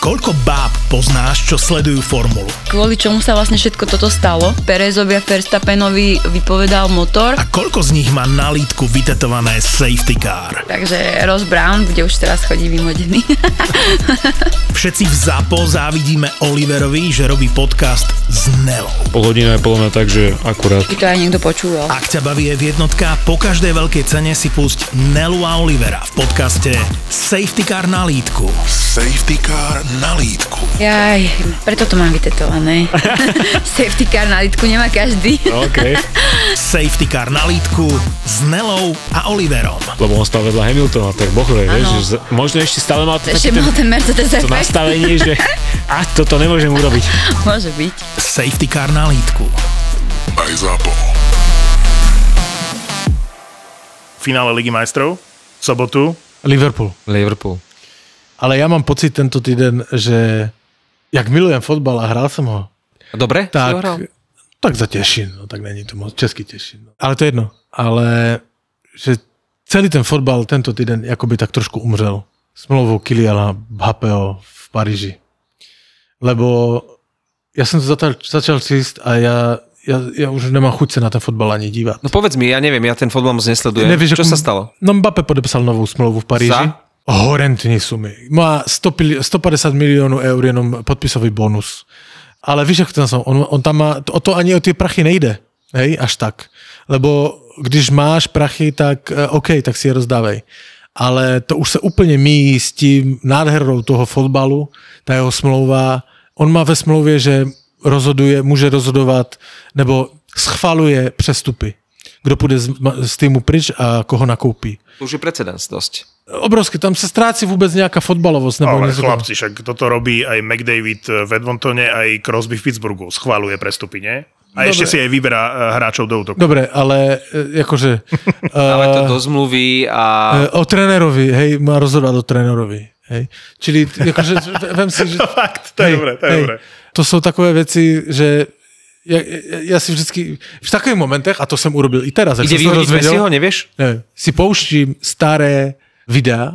Koľko báb poznáš, čo sledujú formulu? Kvôli čomu sa vlastne všetko toto stalo? Perezovi a Verstappenovi vypovedal motor. A koľko z nich má na lítku vytetované safety car? Takže Ross Brown bude už teraz chodí vymodený. Všetci v ZAPO závidíme Oliverovi, že robí podcast s Nelou. Pol hodina je podľa mňa tak, že akurát. By to aj niekto počúval. Ak ťa baví v jednotka, po každej veľkej cene si pusť Nelu a Olivera v podcaste Safety Car na lítku. Safety car na lítku. Jaj, preto to mám vytetované. Safety car na lítku nemá každý. OK. Safety Car na lítku s Nelou a Oliverom. Lebo on stal vedľa Hamiltona, tak bohuje, vieš, že z- možno ešte stále mal Ešte ten, mal ten Mercedes to nastavenie, že a toto nemôžem urobiť. Môže byť. Safety Car na lítku. Aj ZAPO. finále Ligy majstrov, sobotu. Liverpool. Liverpool. Ale ja mám pocit tento týden, že jak milujem fotbal a hral som ho, Dobre? si ho tak, hral? tak za Tešín, no tak není to moc, český Tešín. no. Ale to je jedno. Ale že celý ten fotbal tento týden akoby tak trošku umřel. Smlouvou Kiliana Mbappého v Paríži. Lebo ja som to začal, začal číst a ja, ja, ja už nemám chuť sa na ten fotbal ani dívať. No povedz mi, ja neviem, ja ten fotbal moc nesledujem. Nevieš, Čo ako- sa stalo? No Mbappé podepsal novú smlouvu v Paríži. Za? Horentní sumy. Má 100, pili- 150 miliónů eur jenom podpisový bonus. Ale víš, jak to tam on, on tam má, o to ani o ty prachy nejde. Hej, až tak. Lebo když máš prachy, tak eh, OK, tak si je rozdávej. Ale to už se úplně míjí s tím nádherou toho fotbalu, ta jeho smlouva. On má ve smlouvě, že rozhoduje, může rozhodovat, nebo schvaluje přestupy. Kdo půjde z, z týmu pryč a koho nakoupí. Už je precedens dosť. Obrovské, tam se ztrácí vůbec nějaká fotbalovosť. Nebo Ale něco chlapci, však toto robí aj McDavid v Edmontone, aj Crosby v Pittsburghu. Schváluje prestupy, nie? A Dobre. ešte si aj vyberá eh, hráčov do útoku. Dobre, ale akože... Ale to do zmluvy a... o trénerovi, hej, má rozhodovať o trénerovi. Hej. Čili, akože, vem si, že... Fakt, to je dobré, to je dobré. To jsou takové věci, že ja, ja, ja si vždycky, v takových momentech, a to jsem urobil i teraz, jak Ide som sa vyhodiť dozvedel- Messiho, nevieš? ne, si pouštím staré videa,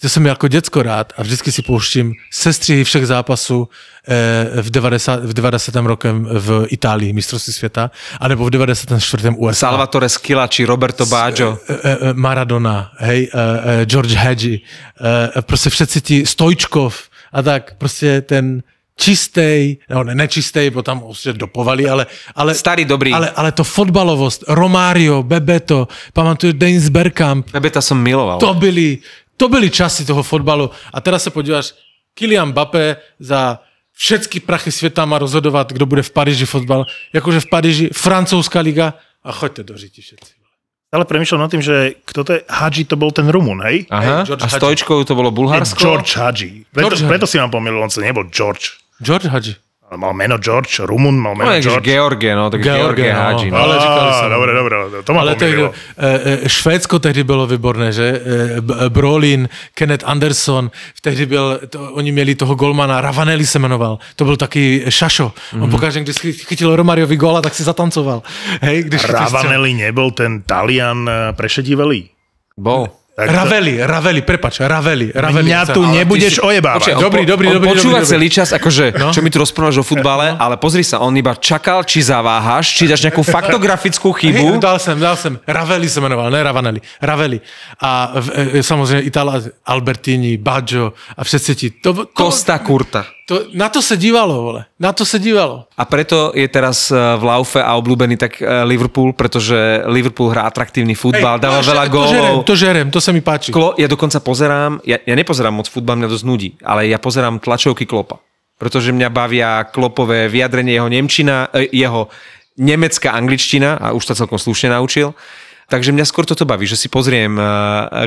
kde jsem jako děcko rád a vždycky si pouštím sestřihy všech zápasů eh, v, 90, v 90. rokem v Itálii, mistrovství světa, anebo v 94. USA. Salvatore Skila či Roberto Baggio. Eh, eh, Maradona, hej, George Hadži, eh, prostě všetci ti, Stojčkov a tak, prostě ten čistej, no ne, nečistej, bo tam prostě dopovali, ale, ale, Starý, dobrý. ale, ale to fotbalovost, Romário, Bebeto, pamatuju Dennis Bergkamp, Bebeta som miloval. to byly, to byly časy toho fotbalu. A teraz se podíváš, Kylian Mbappé za všetky prachy světa má rozhodovat, kdo bude v Paríži fotbal. Jakože v Paríži francouzská liga a choďte do řiti všetci. Ale premyšľam nad tým, že kto to je, Hadži to bol ten Rumun, hej? Aha, George a Hadži. stojčkou to bolo Bulharsko? George Hadži. Preto, George preto si vám pomýlil, on sa nebol George. George Hadži. Ale mal meno George, Rumun mal No, meno jak George. George, no, tak George George, no. Hadži. No. Ale říkali Á, som. Dobre, dobre, to ma Ale pomýlilo. e, e, Švédsko tehdy bylo výborné, že? E, Brolin, Kenneth Anderson, tehdy byl, to, oni měli toho golmana, Ravanelli se jmenoval, to byl taky Šašo. Mhm. On pokaždé, když chy- chytil Romariovi góla, tak si zatancoval. Hej, když. Ravanelli nebol ten Talian prešedivelý. Bol. Tak to- Raveli, Raveli, prepač, Raveli. Raveli Mňa tu Ale nebudeš Počkaj, ojebávať. on Dobrý, dobrý, on dobrý, počúva dobrý, celý čas, akože, No. čo mi tu rozprávaš o futbale, ale pozri sa, on iba čakal, či zaváhaš, či dáš nejakú faktografickú chybu. dal jsem, dal jsem. Raveli se jmenoval, ne Ravanelli. Raveli. A v, e, samozřejmě Itala, Albertini, Baggio a všetci ti. To, to, Costa Curta. to, na to se dívalo, vole. Na to se dívalo. A preto je teraz eh, v laufe a obľúbený tak eh, Liverpool, pretože Liverpool hrá atraktívny futbal, dáva to, veľa že- To žerem, gólov. to žerem, to se mi páči. Klo, ja dokonca pozerám, ja, ja nepozerám moc futbal, mňa dosť nudí, ale ja pozerám tlačovky Klopa. Pretože mňa bavia Klopové vyjadrenie, jeho nemčina, eh, jeho nemecká angličtina, a už sa celkom slušne naučil. Takže mňa skôr toto baví, že si pozriem eh,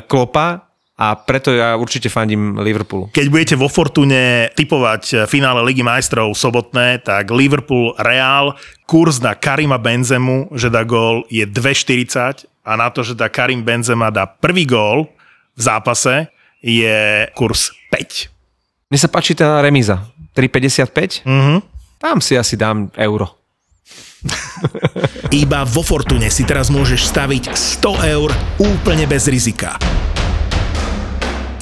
Klopa a preto ja určite fandím Liverpoolu. Keď budete vo Fortune typovať finále Ligy majstrov sobotné, tak Liverpool Real, kurz na Karima Benzemu, že dá gól, je 2,40 a na to, že dá Karim Benzema dá prvý gól v zápase, je kurz 5. Mne sa páči tá remíza. 3,55? Mhm. Tam si asi dám euro. Iba vo Fortune si teraz môžeš staviť 100 eur úplne bez rizika.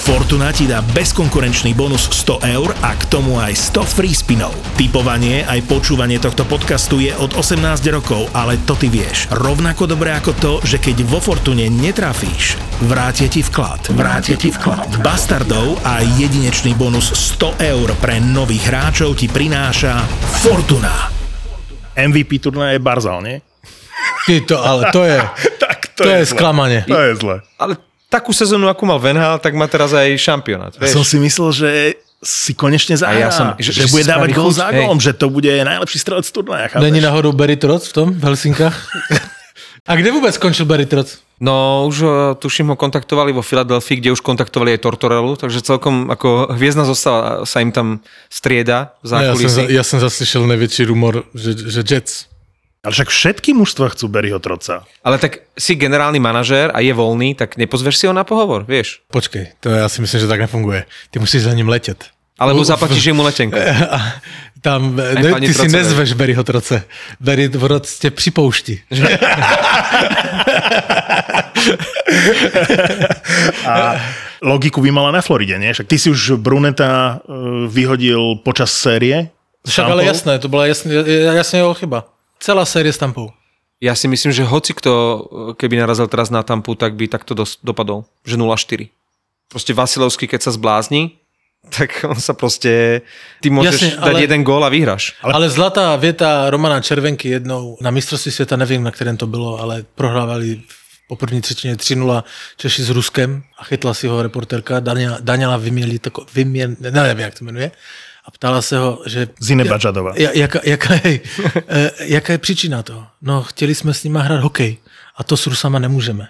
Fortuna ti dá bezkonkurenčný bonus 100 eur a k tomu aj 100 free spinov. Typovanie aj počúvanie tohto podcastu je od 18 rokov, ale to ty vieš. Rovnako dobré ako to, že keď vo Fortune netrafíš, vrátia ti vklad. Vrátia ti vklad. Bastardov a jedinečný bonus 100 eur pre nových hráčov ti prináša Fortuna. MVP turnaja je Barzal, nie? Ty to, ale to je, tak to je zle. sklamanie. To je zle. Ale takú sezónu, akú mal Venhal, tak má teraz aj šampionát. Ja Vieš? som si myslel, že si konečne zahrá, ja som- že, že- že, bude dávať gol za gólom, že to bude najlepší strelec turnaja. chápeš? Není náhodou Barry Trotz v tom, v Helsinkách? A kde vôbec skončil Barry Trotz? No už eh, tuším ho kontaktovali vo Filadelfii, kde už kontaktovali aj Tortorellu, takže celkom ako hviezdna zostava sa im tam strieda v No, ja, som, zákulisí. ja som zaslyšel najväčší rumor, že, že Jets. Ale však všetky mužstva chcú Berryho Troca. Ale tak si generálny manažér a je voľný, tak nepozveš si ho na pohovor, vieš. Počkej, to ja si myslím, že tak nefunguje. Ty musíš za ním letět. Alebo zaplatíš mu letenku. Tam, ne, ty si Trocové. nezveš Barryho Troce. Barry Troc tě připouští. A logiku by mala na Floride, nie? Však ty si už Bruneta uh, vyhodil počas série. Však ale jasné, to byla jasně, jasně jeho chyba. Celá série s Tampou. Ja si myslím, že hoci kto, keby narazil teraz na Tampu, tak by takto dos- dopadol. Že 0-4. Proste Vasilovský, keď sa zblázni, tak on sa proste... Ty môžeš Jasne, dať ale- jeden gól a vyhráš. Ale, ale zlatá věta Romana Červenky jednou na mistrovství světa, nevím, na kterém to bylo, ale prohrávali po první třetině 3-0 Češi s Ruskem a chytla si ho reporterka Daniela, Daniela Vyměli, tako, Vyměn, ne, nevím, jak to jmenuje, a ptala se ho, že... Zine Badžadová. Ja, jaká, jaká, je, eh, jaká je příčina toho? No, chtěli jsme s nima hrát hokej a to s Rusama nemůžeme.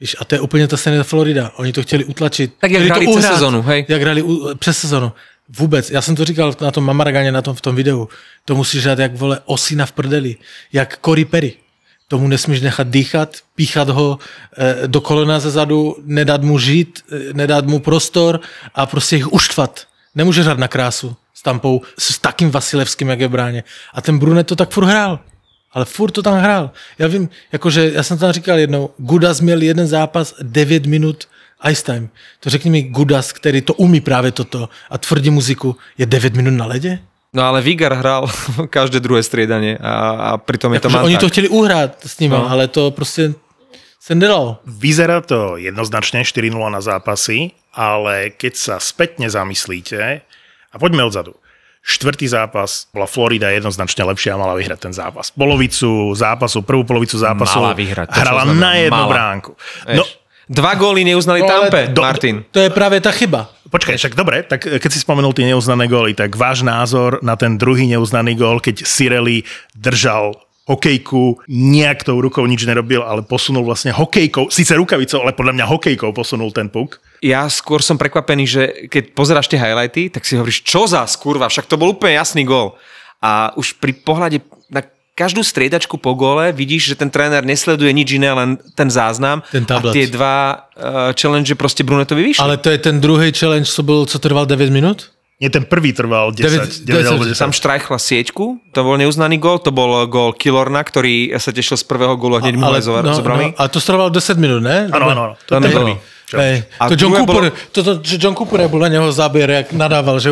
Víš, a to je úplně ta stejná Florida. Oni to chtěli utlačit. Tak jak to přes sezonu, hej? Jak hrali u, přes sezonu. Vůbec. Já jsem to říkal na tom Mamaraganě, na tom, v tom videu. To musíš hrát jak vole osina v prdeli. Jak Cory Perry. Tomu nesmíš nechat dýchat, píchat ho eh, do kolena ze zadu, nedat mu žít, eh, nedat mu prostor a prostě jich uštvat. Nemůže hrát na krásu s Tampou, s, s takým Vasilevským, jak je v bráně. A ten Brunet to tak furt hrál. Ale furt to tam hrál. Já vím, jakože, já jsem tam říkal jednou, Gudas měl jeden zápas 9 minut ice time. To řekni mi Gudas, který to umí právě toto a tvrdí muziku, je 9 minut na ledě? No ale Vigar hral každé druhé striedanie a, a pritom je to oni to chtěli uhrát s ním, no. ale to prostě se nedalo. Vyzerá to jednoznačne 4-0 na zápasy, ale keď sa spätne zamyslíte, a poďme odzadu. Štvrtý zápas bola Florida jednoznačne lepšia a mala vyhrať ten zápas. Polovicu zápasu, prvú polovicu zápasu Mala vyhrať, to hrala znamená na jednu mala. bránku. No, Dva góly neuznali No, Tampe, do- Martin. To je právě ta chyba. Počkaj, však dobre, tak keď si spomenul tie neuznané góly, tak váš názor na ten druhý neuznaný gól, keď Sireli držal hokejku, nejak tou rukou nič nerobil, ale posunul vlastne hokejkou, síce rukavicou, ale podľa mňa hokejkou posunul ten puk. Ja skôr som prekvapený, že keď pozeráš tie highlighty, tak si hovoríš, čo za skurva, však to bol úplne jasný gól. A už pri pohľade na každú striedačku po góle vidíš, že ten tréner nesleduje nič iné, len ten záznam. Ten a tie dva uh, challenge proste Brunetovi vyšli. Ale to je ten druhý challenge, co byl, co trval 9 minut? Nie, ten prvý trval 10, 9, 9, alebo 10. Tam štrajchla sieťku, to bol neuznaný gól, to bol gól Kilorna, ktorý sa tešil z prvého gólu, hneď mu ale, no, zobrali. no, a to trvalo 10 minut, ne? Áno, áno, áno. To To je Hej, to John Cooper, bolo- to, to, John Cooper bol na neho záber, jak nadával, že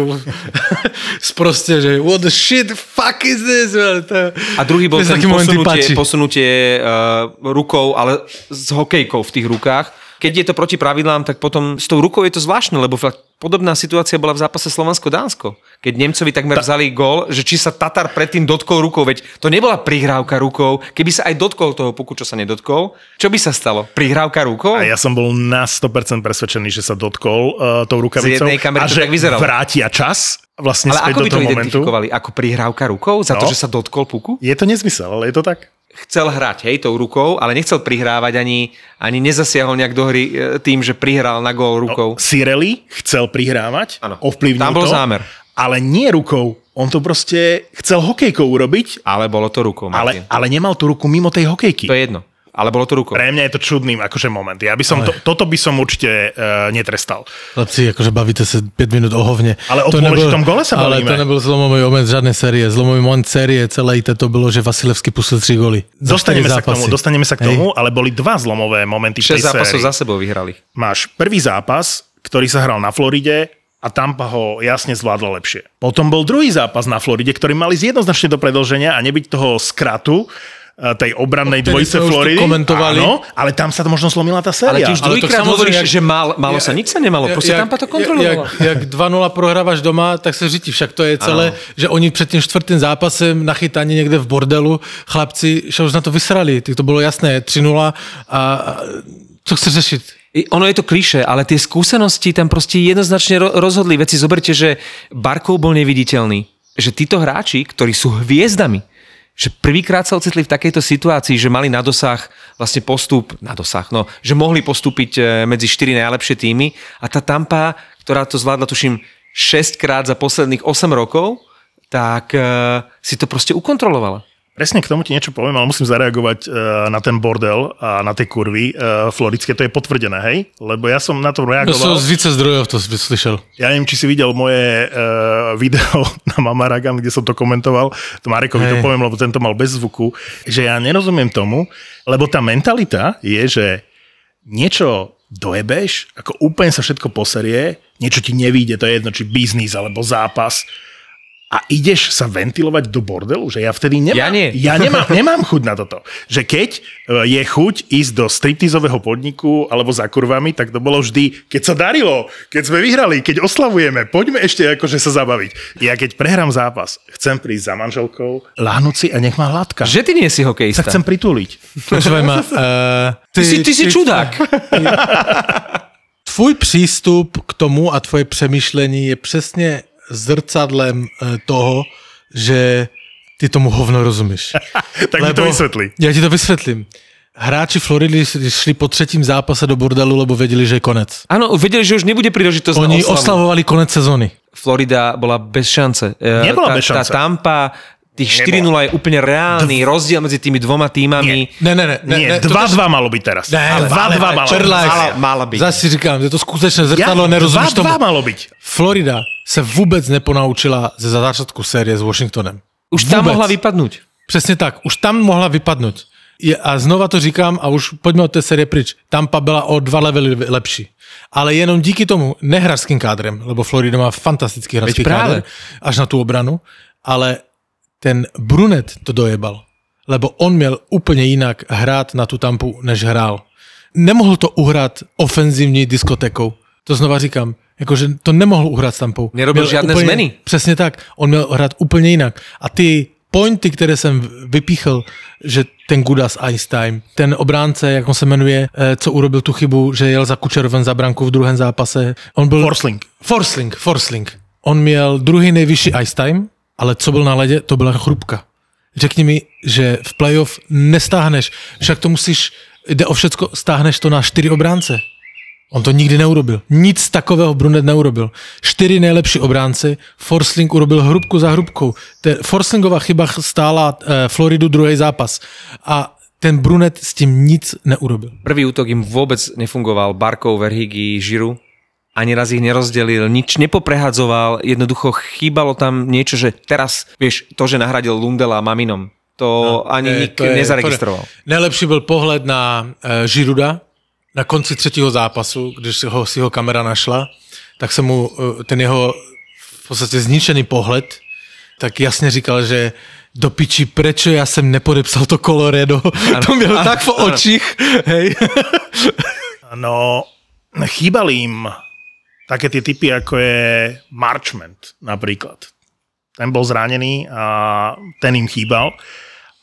sproste, že what the shit, fuck is this? To, A druhý bol ten posunutie, posunutie uh, rukou, ale s hokejkou v tých rukách. Keď je to proti pravidlám, tak potom s tou rukou je to zvláštne, lebo podobná situácia bola v zápase Slovensko-Dánsko. Keď Nemcovi takmer vzali gól, že či sa Tatar predtým dotkol rukou, veď to nebola prihrávka rukou. Keby sa aj dotkol toho puku, čo sa nedotkol, čo by sa stalo? Prihrávka rukou? A ja som bol na 100% presvedčený, že sa dotkol uh, tou rukavicou. Z jednej kamery a to že tak vrátia čas vlastne ale ako by to momentu. identifikovali? Ako prihrávka rukou? Za to, No. že sa dotkol puku? Je to nezmysel, ale je to tak. Chcel hrať, hej, tou rukou, ale nechcel prihrávať ani, ani nezasiahol nejak do hry e, tým, že prihral na gól rukou. Sireli chcel prihrávať, Áno. ovplyvnil Tam bol to, zámer. ale nie rukou. On to proste chcel hokejkou urobiť, Ale bolo to rukou, ale, ale nemal tú ruku mimo tej hokejky. To je jedno. Ale bolo to rukou. Pre mňa je to čudný akože moment. Ja by som to, toto by som určite uh, netrestal. Chlapci, akože bavíte se pět minut o hovně. Ale o To dôležitom gole sa Ale bavíme. to nebyl zlomový moment žádné série. Zlomový moment série celé to bylo, že Vasilevský pustil tři goly. Za Dostaneme sa, k tomu, dostaneme sa k Hej. tomu, ale boli dva zlomové momenty v tej 6 zápasov sérii. za sebou vyhrali. Máš prvý zápas, ktorý sa hral na Floride a Tampa ho jasne zvládla lepšie. Potom bol druhý zápas na Floride, ktorý mali jednoznačne do predlženia a nebyť toho skratu, tej obrannej Odtedy dvojice už Floridy. komentovali. Áno, ale tam sa to možno slomila tá Ale séria. ty už Ale to druhýkrát hovoríš, jak- že mal, malo sa, nič sa nemalo, proste Tampa to kontrolovala. Jak, jak 2-0 prohrávaš doma, tak sa říti, však to je celé, ano. že oni před tím čtvrtým zápasem nachytaní někde v bordelu, chlapci že už na to vysrali, to bylo jasné, 3-0 a, a co chce řešit? I Ono je to kliše, ale tie skúsenosti tam proste jednoznačne ro- rozhodli. Veci zoberte, že Barkov bol neviditeľný. Že títo hráči, ktorí sú hviezdami, že prvýkrát sa ocitli v takejto situácii, že mali na dosah vlastne postup, na dosah, no, že mohli postúpiť e, medzi štyri najlepšie týmy a tá Tampa, ktorá to zvládla, tuším, 6 krát za posledných 8 rokov, tak uh, si to proste ukontrolovala. Presne k tomu ti niečo poviem, ale musím zareagovať uh, na ten bordel a na tie kurvy uh, floridské. To je potvrdené, hej? Lebo ja som na to To reagoval. som z více zdrojov to slyšel. Ja neviem, či si videl moje uh, video na Mamaragam, kde som to komentoval. To Marekovi to Hej. poviem, lebo tento mal bez zvuku. Že ja nerozumiem tomu, lebo tá mentalita je, že niečo dojebeš, ako úplne sa všetko poserie, niečo ti nevíde, to je jedno, či biznis alebo zápas a ideš sa ventilovať do bordelu, že ja vtedy nemám, Ja nie. ja nemám, nemám chuť na toto. Že keď e, je chuť ísť do striptizového podniku alebo za kurvami, tak to bolo vždy, keď sa darilo, keď sme vyhrali, keď oslavujeme, poďme ešte akože sa zabaviť. Ja keď prehrám zápas, chcem prísť za manželkou, láhnuť si a nech ma hladka. Že ty nie si sa hokejista. chcem prituliť. Počúvaj ma, uh, Ty, si, ty si čudák. Tvůj přístup k tomu a tvoje přemýšlení je přesně zrcadlem eh, toho, že ty tomu hovno rozumíš. tak mi to vysvetlí. Já ti to vysvětlím. Hráči Floridy šli po třetím zápase do bordelu, lebo věděli, že je konec. Áno, vedeli, že už nebude príležitosť Oni na oslavu. oslavovali konec sezóny. Florida bola bez šance. E, Nebola tá, bez šance. Tá Tampa, tých 4-0 Nebola. je úplne reálny rozdiel medzi tými dvoma týmami. Ne, ne, ne. ne, Nie, ne 2-2 toto- malo byť teraz. Ne, ale 2-2 malo. Mala- mala byť. Zase si říkám, je to skutečné Ja, zrcadlo, nerozumíš 2-2 tomu. malo byť. Florida se vůbec neponaučila ze začátku série s Washingtonem. Už tam Vůbec. mohla vypadnúť. Přesně tak, už tam mohla vypadnout. Je, a znova to říkám a už pojďme od té série pryč. Tampa byla o dva levely lepší. Ale jenom díky tomu, ne hráčským kádrem, lebo Florida má fantastický práve. kádr, až na tu obranu, ale ten Brunet to dojebal. Lebo on měl úplně jinak hrát na tu Tampu, než hrál. Nemohl to uhrát ofenzivní diskotekou. To znova říkám, jakože to nemohl uhrát s Tampou. Nerobil žádné úplně, zmeny. Přesně tak. On měl hrát úplně jinak. A ty pointy, které jsem vypíchl, že ten Gudas Ice Time, ten obránce, jak on se jmenuje, eh, co urobil tu chybu, že jel za Kučerovem za branku v druhém zápase. On byl... Forsling. Forsling, Forsling. On měl druhý nejvyšší ice time, ale co byl na ledě, to byla chrupka. Řekni mi, že v playoff nestáhneš, však to musíš, jde o všecko, stáhneš to na čtyři obránce. On to nikdy neurobil. Nic takového Brunet neurobil. Čtyři nejlepší obránci, Forsling urobil hrubku za hrubkou. Te, chyba stála eh, Floridu druhý zápas. A ten Brunet s tím nic neurobil. Prvý útok im vôbec nefungoval. Barkov, Verhigi, Žiru. Ani raz ich nerozdelil, nič nepoprehadzoval, jednoducho chýbalo tam niečo, že teraz, vieš, to, že nahradil Lundela Maminom, to no, ani Eh, nik to je- nezaregistroval. to je- Nejlepší byl pohled na uh, Žiruda na konci třetího zápasu, když ho, si ho kamera našla, tak se mu uh, ten jeho v podstatě zničený pohled, tak jasně říkal, že do piči, prečo já jsem nepodepsal to Colorado. to měl tak v očích, hej. No, chýbali im také tie typy, ako je Marchment napríklad. Ten bol zranený a ten im chýbal.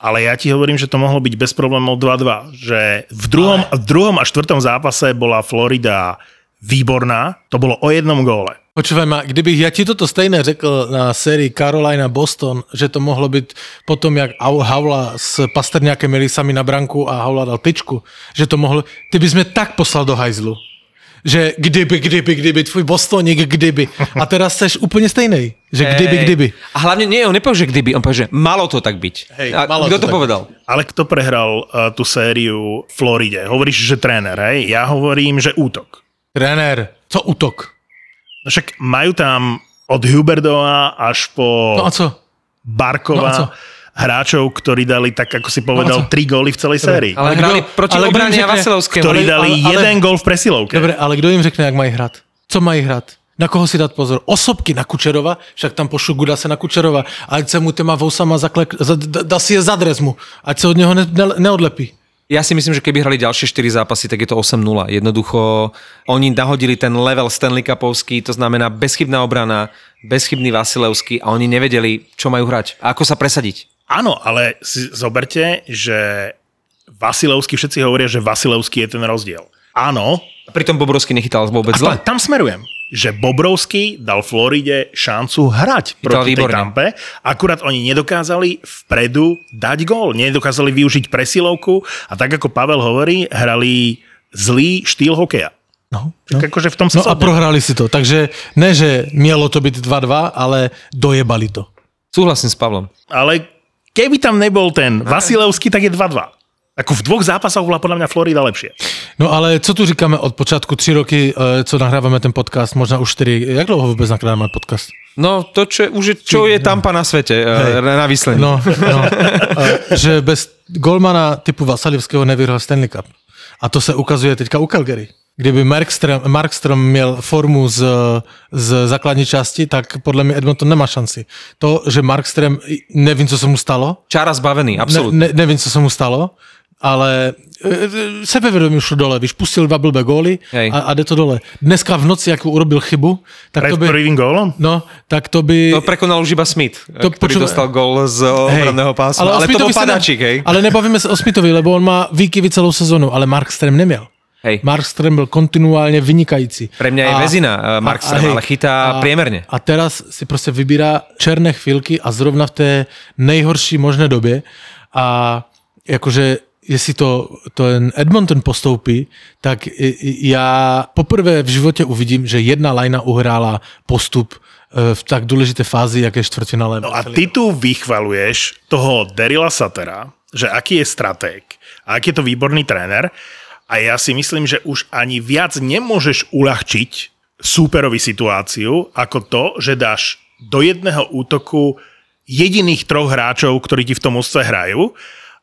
Ale ja ti hovorím, že to mohlo byť bez problémov 2-2. Že v druhom, v druhom a štvrtom zápase bola Florida výborná. To bolo o jednom góle. Počúvaj ma, kdybych ja ti toto stejné řekl na sérii Carolina Boston, že to mohlo byť potom, jak Havla s Pastrňákem měli sami na branku a Havla dal tyčku, že to mohlo, ty bys mě tak poslal do hajzlu. Že kdyby, kdyby, kdyby, tvůj Bostoník, kdyby. A teraz seš úplně stejný. Že kdyby, kdyby. A hlavne nie, on nepovie, že kdyby, on povie, že malo to tak byť. Hej, a malo kto to to tak povedal? Ale kto prehral uh, tú sériu v Floride? Hovoríš, že tréner, hej? Ja hovorím, že útok. Trenér, co útok? No však majú tam od Huberdova až po No a co? Barkova No a co? Hráčov, ktorí dali, tak ako si povedal, No tri góly v celej sérii. Ale, Ale hrali kdo- proti ale obrane a Vaselovskému. Ktorí dali ale- ale- jeden gól v presilovke. Dobre, ale kdo jim řekne, jak mají hrát? Co mají hrát? Na koho si dát pozor? Osobky na Kučerova, však tam pošlu Gudase na Kučerova, ať se mu těma vousama zaklek, za, dá- si je za dres mu, ať se od něho ne, ne, neodlepí. Ja si myslím, že keby hrali ďalšie 4 zápasy, tak je to 8-0. Jednoducho, oni nahodili ten level Stanley Cupovský, to znamená bezchybná obrana, bezchybný Vasilevský a oni nevedeli, čo majú hrať a ako sa presadiť. Áno, ale si zoberte, že Vasilevský, všetci hovoria, že Vasilevský je ten rozdiel. Áno, Pritom Bobrovský nechytal vôbec zle. tam, tam smerujem že Bobrovský dal Floride šancu hrať proti tej výborne. Tampe. Akurát oni nedokázali vpredu dať gól, nedokázali využiť presilovku a tak ako Pavel hovorí, hrali zlý štýl hokeja. No, Tak akože v tom sa no a prohrali si to. Takže ne, že mělo to být 2-2, ale dojebali to. Súhlasím s Pavlom. Ale keby tam nebol ten Vasilevský, tak je 2-2. Ako v dvoch zápasoch bola podľa mňa Florida lepšie. No ale co tu říkáme od počátku, tři roky, eh, co nahráváme ten podcast, možná už čtyři, jak dlouho vůbec nakládáme podcast? No to, čo, už je, čo je Tampa na svete, Hej. na výslení. No, no. Eh, že bez golmana typu Vasalivského nevyhrál Stanley Cup. A to se ukazuje teďka u Calgary. Kdyby Markström, Markström měl formu z, z základní části, tak podle mě Edmonton nemá šanci. To, že Markström, nevím, co se mu stalo, Čára zbavený, ne, absolútne. ne, nevím, co se mu stalo, ale e, sebevědomí šlo dole, víš, pustil dva blbé góly a, a jde to dole. Dneska v noci, jak urobil chybu, tak to Pred by... prvým gólom? No, tak to by... To prekonal už iba Smith, To to, ktorý počúva- dostal gol z obranného pásma. Ale, ale to bol ne- padáčik, hej? Ale nebavíme se o Smithovi, lebo on má výkyvy celou sezonu, ale Markström neměl. Hej. Markström byl kontinuálně vynikající. Pre mňa je väzina, eh, Markström, hej, ale chytá priemerne. A teraz si prostě vybírá černé chvilky a zrovna v té nejhorší možné době a jakože jestli to, to ten Edmonton postoupí, tak já poprvé v životě uvidím, že jedna lajna uhrála postup eh, v tak důležité fázi, jak je čtvrtfinále. No a ty tu vychvaluješ toho Derila Satera, že aký je stratég a aký je to výborný tréner a ja si myslím, že už ani viac nemôžeš uľahčiť súperovi situáciu ako to, že dáš do jedného útoku jediných troch hráčov, ktorí ti v tom ústve hrajú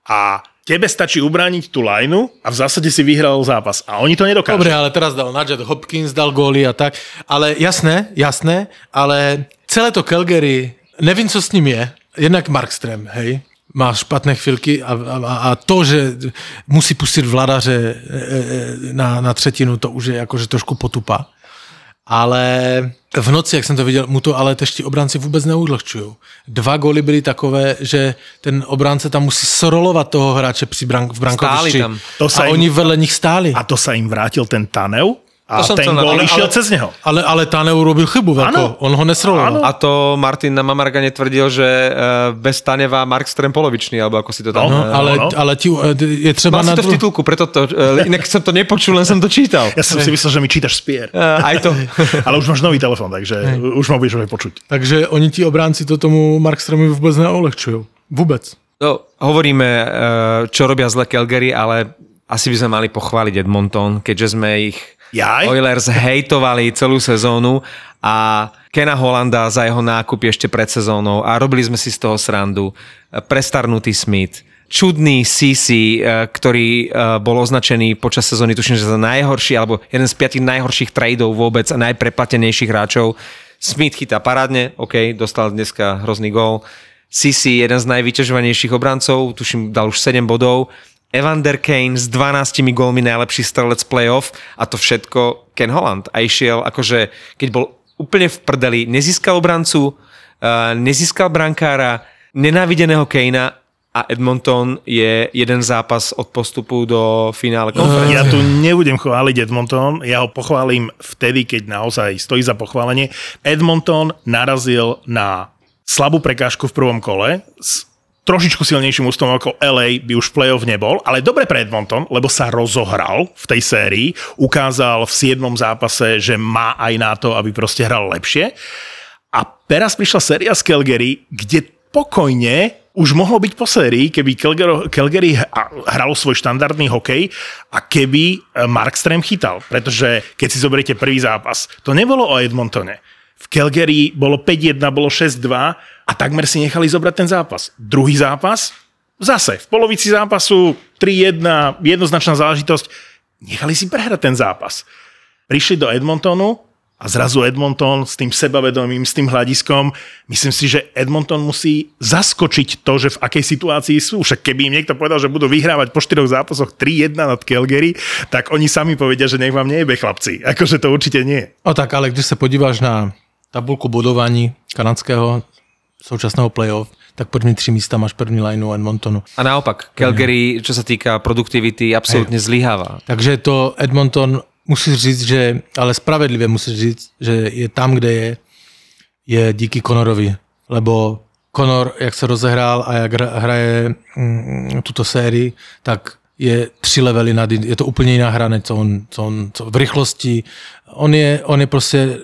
a tebe stačí ubrániť tú lajnu a v zásade si vyhral zápas. A oni to nedokážu. Dobre, ale teraz dal Nadžet Hopkins, dal góly a tak. Ale jasné, jasné, ale celé to Calgary, nevím, co s ním je. Jednak Markström, hej, má špatné chvilky a, a, a to, že musí pustit vladaře e, e, na, na třetinu, to už je jakože trošku potupa. Ale v noci, jak jsem to viděl, mu to ale tež ti obránci vůbec neudlehčují. Dva góly byly takové, že ten obránce tam musí srolovat toho hráče při brank, v brankovišti. Stáli tam. To sa a im- oni vedle nich stáli. A to sa im vrátil ten Tanev a To som ten gól išiel ale- cez neho. Ale, ale Taneu robil chybu veľkú. On ho nesroloval. Áno. A to Martin na Mamargane tvrdil, že eh, bez Taneva Markström polovičný, alebo ako si to tam... No, eh, Ale, no. ale ti, je třeba Mal na si to v titulku, preto to, eh, inak som to nepočul, len som to čítal. Ja som si myslel, že mi čítaš spier. Eh, Aj to. Ale už máš nový telefon, takže už ma budeš počuť. Takže oni ti obránci to tomu Markstromovi vůbec neolehčujú. Vůbec. No, hovoríme, eh, čo robia zle Calgary, ale asi by sme mali pochváliť Edmonton, keďže sme ich Jaj? Oilers hejtovali celú sezónu a Kena Holanda za jeho nákup ešte pred sezónou a robili sme si z toho srandu. Prestarnutý Smith, čudný CC, eh, ktorý eh, bol označený počas sezóny, tuším, že za najhorší, alebo jeden z piatich najhorších tradeov vôbec a najpreplatenejších hráčov. Smith chytá parádne, OK, dostal dneska hrozný gól. CC, jeden z najvyťažovanejších obrancov, tuším, dal už 7 bodov. Evander Kane s 12 gólmi najlepší strelec playoff a to všetko Ken Holland. A išiel akože, keď bol úplne v prdeli, nezískal obrancu, uh, nezískal brankára, nenávideného Kanea a Edmonton je jeden zápas od postupu do finále konferencie. Ja tu nebudem chváliť Edmonton, ja ho pochválim vtedy, keď naozaj stojí za pochválenie. Edmonton narazil na slabú prekážku v prvom kole trošičku silnejším ústom ako LA by už v play-off nebol, ale dobre pre Edmonton, lebo sa rozohral v tej sérii, ukázal v 7. zápase, že má aj na to, aby proste hral lepšie. A teraz prišla séria z Calgary, kde pokojne už mohlo byť po sérii, keby Calgary, Calgary hralo svoj štandardný hokej a keby eh, Markström chytal. Pretože keď si zoberiete prvý zápas, to nebolo o Edmontone. V Calgary bolo 5-1, bolo 6-2 a takmer si nechali zobrať ten zápas. Druhý zápas, zase v polovici zápasu 3-1, jednoznačná záležitosť, nechali si prehrať ten zápas. Prišli do Edmontonu a zrazu Edmonton s tým sebavedomím, s tým hľadiskom, myslím si, že Edmonton musí zaskočiť to, že v akej situácii sú. Však keby im niekto povedal, že budú vyhrávať po štyroch zápasoch 3-1 nad Calgary, tak oni sami povedia, že nech vám nejebe chlapci. Akože to určite nie. No tak, ale když se podíváš na tabulku bodování kanadského současného playoff, tak první tři místa máš první lineu Edmontonu. A naopak, Calgary, čo sa týka produktivity, absolútne zlyháva. Takže to Edmonton musíš říct, že, ale spravedlivě musíš říct, že je tam, kde je, je díky Conorovi. Lebo Conor, jak se rozehrál a jak hra- hraje mm, tuto sérii, tak je tři levely nad, je to úplně jiná hra, než co on, co on co v rychlosti. On je, on je prostě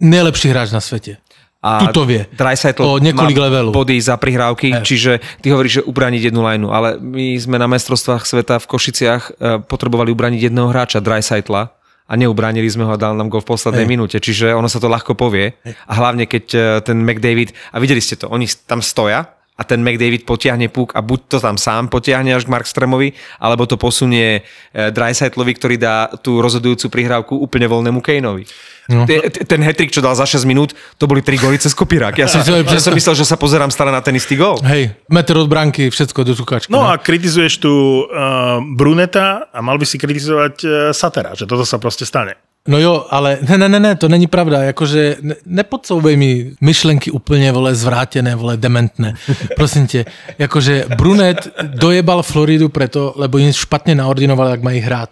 nejlepší hráč na světě. A Tutovie. Dreisaitl O niekoľko levelov. body za prihrávky, Hej. čiže ty hovoríš, že ubraniť jednu lineu, ale my sme na mestrovstvách sveta v Košiciach e, potrebovali ubraniť jedného hráča, Dreisaitla, a neubránili sme ho a dal nám go v poslednej Hej. minúte, čiže ono sa to ľahko povie. A hlavne keď e, ten McDavid, a videli ste to, oni tam stoja a ten McDavid potiahne puk a buď to tam sám potiahne až k Markstremovi, alebo to posunie e, Dreisaitlovi, ktorý dá tú rozhodujúcu prihrávku úplne voľnému Kaneovi. No. Ten hetrik, čo dal za 6 minút, to boli 3 góly cez kopírák. Ja som, ja som myslel, že sa pozerám stále na ten istý gól. Hej, metr od branky, všetko do cukačky. No a kritizuješ tu uh, Bruneta a mal by si kritizovať uh, Satera, že toto sa proste stane. No jo, ale ne, ne, ne, ne, to není pravda, jakože ne, nepodsouvej mi myšlenky úplně, vole, zvrátené, vole, dementné. Prosím tě, jakože Brunet dojebal Floridu preto, lebo jim špatně naordinoval, jak mají hrát.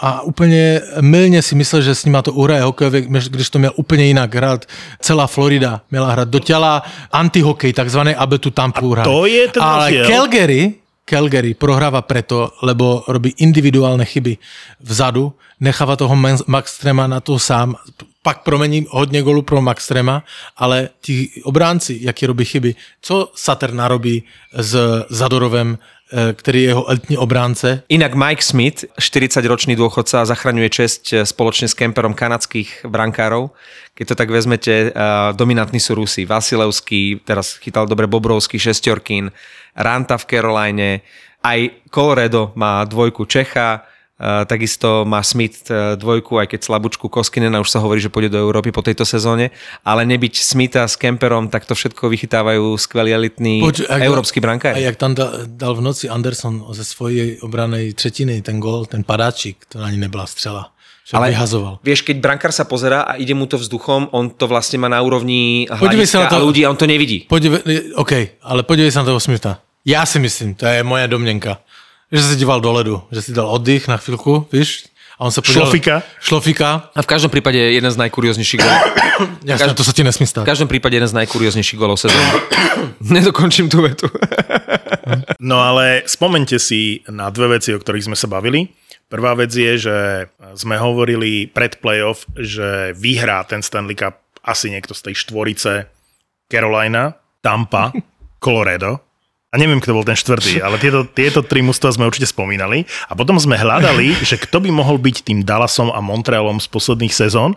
A úplně mylně si myslel, že s nima to uhraje hokejově, když to měl úplně jinak hrát. Celá Florida měla hrát do těla antihokej, takzvaný, aby tu Tampu hrali. to je ten Ale. Calgary, Calgary prohráva preto, lebo robí individuálne chyby vzadu, necháva toho Men- Maxtrema na to sám, pak promení hodně golu pro Maxtrema, ale ti obránci, jaký robí chyby, co Sater narobí s Zadorovem, eh, který je jeho elitní obránce, Inak Mike Smith, 40-ročný dôchodca, zachraňuje česť e, spoločne s kemperom kanadských brankárov. Keď to tak vezmete, uh, dominantní sú Rusi. Vasilevský, teraz chytal dobre Bobrovský, Šestorkín, Ranta v Caroline, aj Colorado má dvojku Čecha, takisto má Smith uh, dvojku, aj keď slabúčku Koskinena už sa hovorí, že pôjde do Európy po tejto sezóne, ale nebyť Smitha s Kemperom, tak to všetko vychytávajú skvelí elitní ak- európsky A brankári. jak tam dal, dal v noci Anderson ze svojej obranej třetiny ten gol, ten padáčik, to ani nebyla střela. Že Ale vyhazoval. vieš, keď brankár sa pozerá a ide mu to vzduchom, on to vlastne má na úrovni Podívej sa na to- a ľudí a on to nevidí. Podívej, OK, ale podívej sa na toho Smitha. Já si myslím, to je moje domněnka, že se díval do ledu, že si dal oddych na chvilku, víš? A on se podíval... Šlofika. Šlofika. A v každom prípade jeden z najkurióznejších golov. Jasne, to sa ti nesmí V stať. každom prípade jeden z najkurióznejších golov sezóny. Nedokončím tú vetu. No ale spomente si na dve veci, o ktorých sme sa bavili. Prvá vec je, že sme hovorili pred playoff, že vyhrá ten Stanley Cup asi niekto z tej štvorice Carolina, Tampa, Colorado. A neviem, kto bol ten štvrtý, ale tieto, tieto tri mužstva sme určite spomínali. A potom sme hľadali, že kto by mohol byť tým Dallasom a Montrealom z posledných sezón.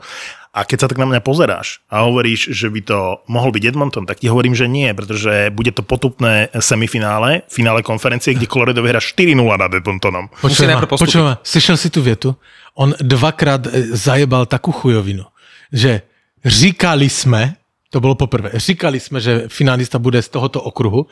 A keď sa tak na mňa pozeráš a hovoríš, že by to mohol byť Edmonton, tak ti hovorím, že nie, pretože bude to potupné semifinále, finále konferencie, kde Colorado vyhrá 4-0 nad Edmontonom. Počujem, slyšel si tu větu? On dvakrát eh, zajebal takú chujovinu, že říkali jsme, to bylo poprvé, říkali jsme, že finalista bude z tohoto okruhu.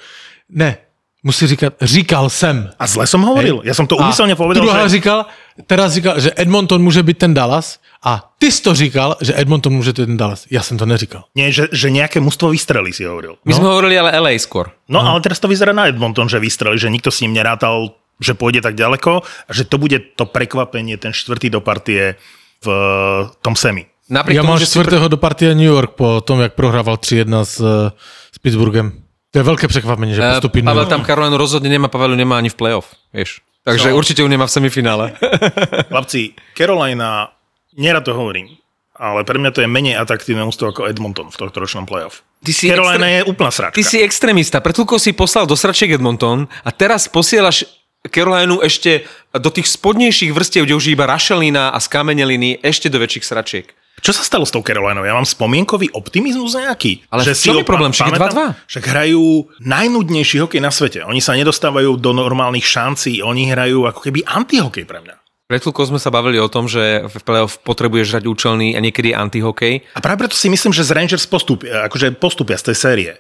Ne, musí říkat, říkal jsem. A zle som hovoril. Ja som to umyselne povedal, druhá že... říkal, teraz říkal, že Edmonton může být ten Dallas a ty jsi to říkal, že Edmonton může být ten Dallas. Já jsem to neříkal. Nie, že, že nejaké mužstvo vystrelí, si hovoril. My sme hovorili ale LA skôr. No, ale teraz to vyzerá na Edmonton, že vystrelí, že nikto s ním nerátal, že pôjde tak ďaleko a že to bude to prekvapenie, ten štvrtý do partie v eh, tom semi. Napriek Já tomu, mám že si čtvrtého do partie New York po tom, jak prohrával 3-1 s, eh, s Pittsburghem. To je veľké překvapení, že Eh, postupí Pavel tam Karolinu rozhodne nemá, Pavelu nemá ani v playoff, vieš. Takže No. určite ju nemá v semifinále. Chlapci, Carolina, nerad to hovorím, ale pre mňa to je menej atraktívne ústvo ako Edmonton v tohto ročnom playoff. Ty si Carolina extré- je úplná sračka. Ty si extrémista. Pred chvíľkou si poslal do sračiek Edmonton a teraz posielaš Carolinu ešte do tých spodnejších vrstiev, kde už je iba rašelina a skameneliny, ešte do väčších sračiek. Čo sa stalo s tou Carolinou? Ja mám spomienkový optimizmus nejaký. Ale v čom je problém? Však je pamätám, 2:2. Však hrajú najnudnejší hokej na svete. Oni sa nedostávajú do normálnych šancí, oni hrajú ako keby antihokej pre mňa. Pred chvíľkou sme sa bavili o tom, že v playoff potrebuješ hrať účelný a niekedy antihokej. A práve preto si myslím, že z Rangers postupia, akože postupia z tej série.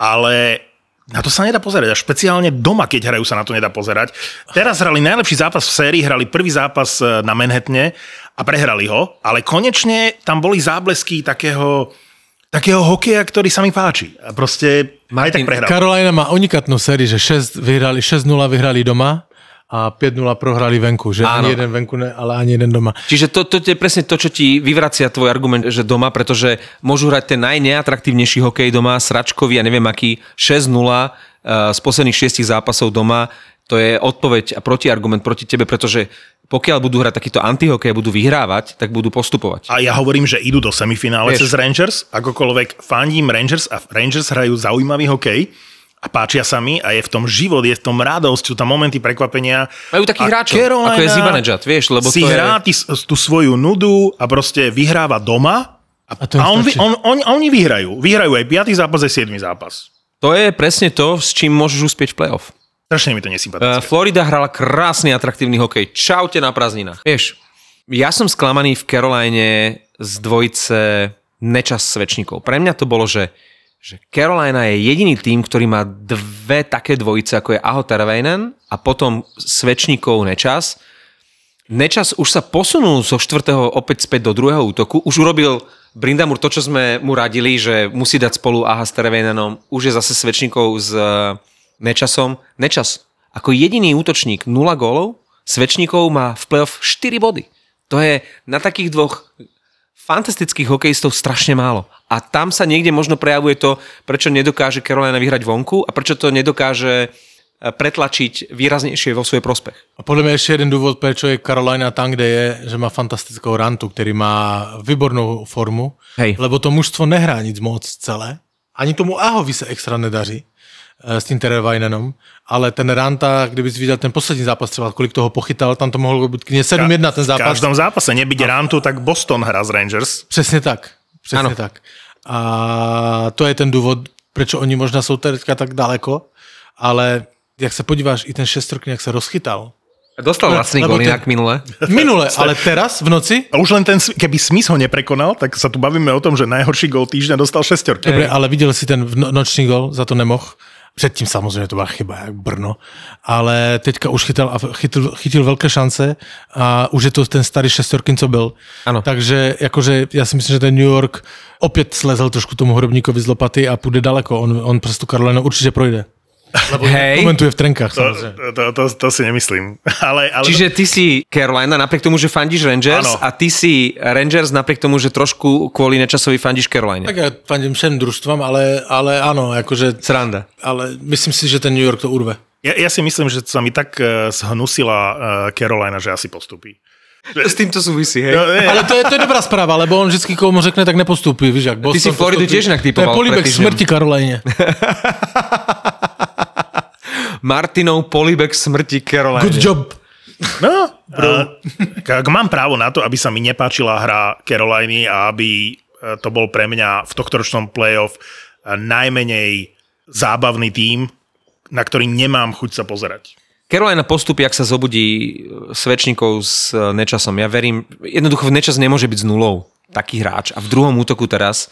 Ale na to sa nedá pozerať. A špeciálne doma, keď hrajú, sa na to nedá pozerať. Teraz hrali najlepší zápas v sérii, hrali prvý zápas e, na Manhattane a prehrali ho, ale konečne tam boli záblesky takého, takého hokeja, ktorý sa mi páči. Proste aj tak Martin, prehrali. Carolina má unikátnu sérii, že 6 vyhrali, 6-0 vyhrali doma a 5-0 prohrali venku. Že Áno. ani jeden venku, ne, ale ani jeden doma. Čiže to, to je presne to, čo ti vyvracia tvoj argument, že doma, pretože môžu hrať ten najneatraktívnejší hokej doma, sračkový a neviem aký, 6-0 uh, z posledných šiestich zápasov doma. To je odpoveď a protiargument proti tebe, pretože pokiaľ budú hrať takýto antihokej a budú vyhrávať, tak budú postupovať. A ja hovorím, že idú do semifinále Vieš. cez Rangers, akokoľvek fandím Rangers a Rangers hrajú zaujímavý hokej a páčia sa mi a je v tom život, je v tom radosť, sú tam momenty prekvapenia. Majú takých A hráčov, Carolina ako je Zibanejad, vieš, lebo si to je... hrá ty, tú svoju nudu a proste vyhráva doma a, A to a on, on, on, oni vyhrajú. Vyhrajú aj 5. zápas, aj 7. zápas. To je presne to, s čím môžeš uspieť v playoff. Strašne mi to Uh, nesympatické. Florida hrala krásny atraktívny hokej. Čaute na prázdninách. Vieš, ja som sklamaný v Caroline z dvojice nečas svečníkov. Pre mňa to bolo, že, že Carolina je jediný tým, ktorý má dve také dvojice, ako je Aho Terveinen a potom svečníkov nečas. Nečas už sa posunul zo štvrtého opäť späť do druhého útoku. Už urobil Brindamur to, čo sme mu radili, že musí dať spolu Aha s Terveinenom. Už je zase svečníkov s eh, Nečasom. Nečas ako jediný útočník 0 gólov, svečníkov má v playoff 4 body. To je na takých dvoch fantastických hokejistov strašne málo. A tam sa niekde možno prejavuje to, prečo nedokáže Carolina vyhrať vonku a prečo to nedokáže eh, pretlačiť výraznejšie vo svoj prospech. A podľa mňa ešte jeden dôvod, prečo je Carolina tam, kde je, že má fantastickou rantu, ktorý má výbornou formu, Hej. lebo to mužstvo nehrá nic moc celé. Ani tomu Ahovi sa extra nedaří s tím Terevajnenom, ale ten Ranta, kdyby si viděl ten poslední zápas třeba, kolik toho pochytal, tam to mohlo být klidně 7-1 ten V zápas. každom zápase nebyť Rantu, tak Boston hra z Rangers. Přesně tak. Přesně Ano. tak. A to je ten důvod, proč oni možná jsou teďka tak daleko, ale jak se podíváš, i ten šestrok jak se rozchytal. Dostal vlastný lebo gól inak minule. Minule, ale teraz v noci A už len ten, keby Smith ho neprekonal, tak sa tu bavíme o tom, že najhorší gol týždňa dostal šestorky. Dobre, ale viděl si ten v- no- noční gol, za to nemohl. Předtím samozřejmě to byla chyba, jak Brno. Ale teďka už chytal a chytil, chytil velké šance a už je to ten starý šestorkin, co byl. Ano. Takže jakože já si myslím, že ten New York opět slezl trošku tomu hrobníkovi z lopaty a půjde daleko. On, on přes tu Karolinu určitě projde. Lebo Hej. komentuje v trenkách To, to, to, to si nemyslím. Ale, ale Čiže ty si Carolina napriek tomu, že fandíš Rangers Áno. a ty si Rangers napriek tomu, že trošku kvôli nečasovi fandíš Caroline. Tak já fandím všem družstvám, ale, ale ano, jakože, Sranda. ale myslím si, že ten New York to urve. ja, ja si myslím, že sa mi tak eh, zhnusila eh, Carolina, že asi postupí. S týmto súvisí, hej? No, nie, Ale to je, to je dobrá zpráva, lebo on vždycky komu řekne, tak nepostupí, víš, jak Boston si Floridu postupí. tiež inak To je typoval políbek smrti Karolajne. Martinov polibek smrti Caroline. Good job. No, a, ak mám právo na to, aby sa mi nepáčila hra Caroliny a aby eh, to bol pre mňa v tohto ročnom playoff eh, najmenej zábavný tím, na ktorý nemám chuť sa pozerať. Carolina postupí, ak sa zobudí e, svečníkov s e, Nečasom. Ja verím, jednoducho Nečas nemôže byť s nulou taký hráč. A v druhom útoku teraz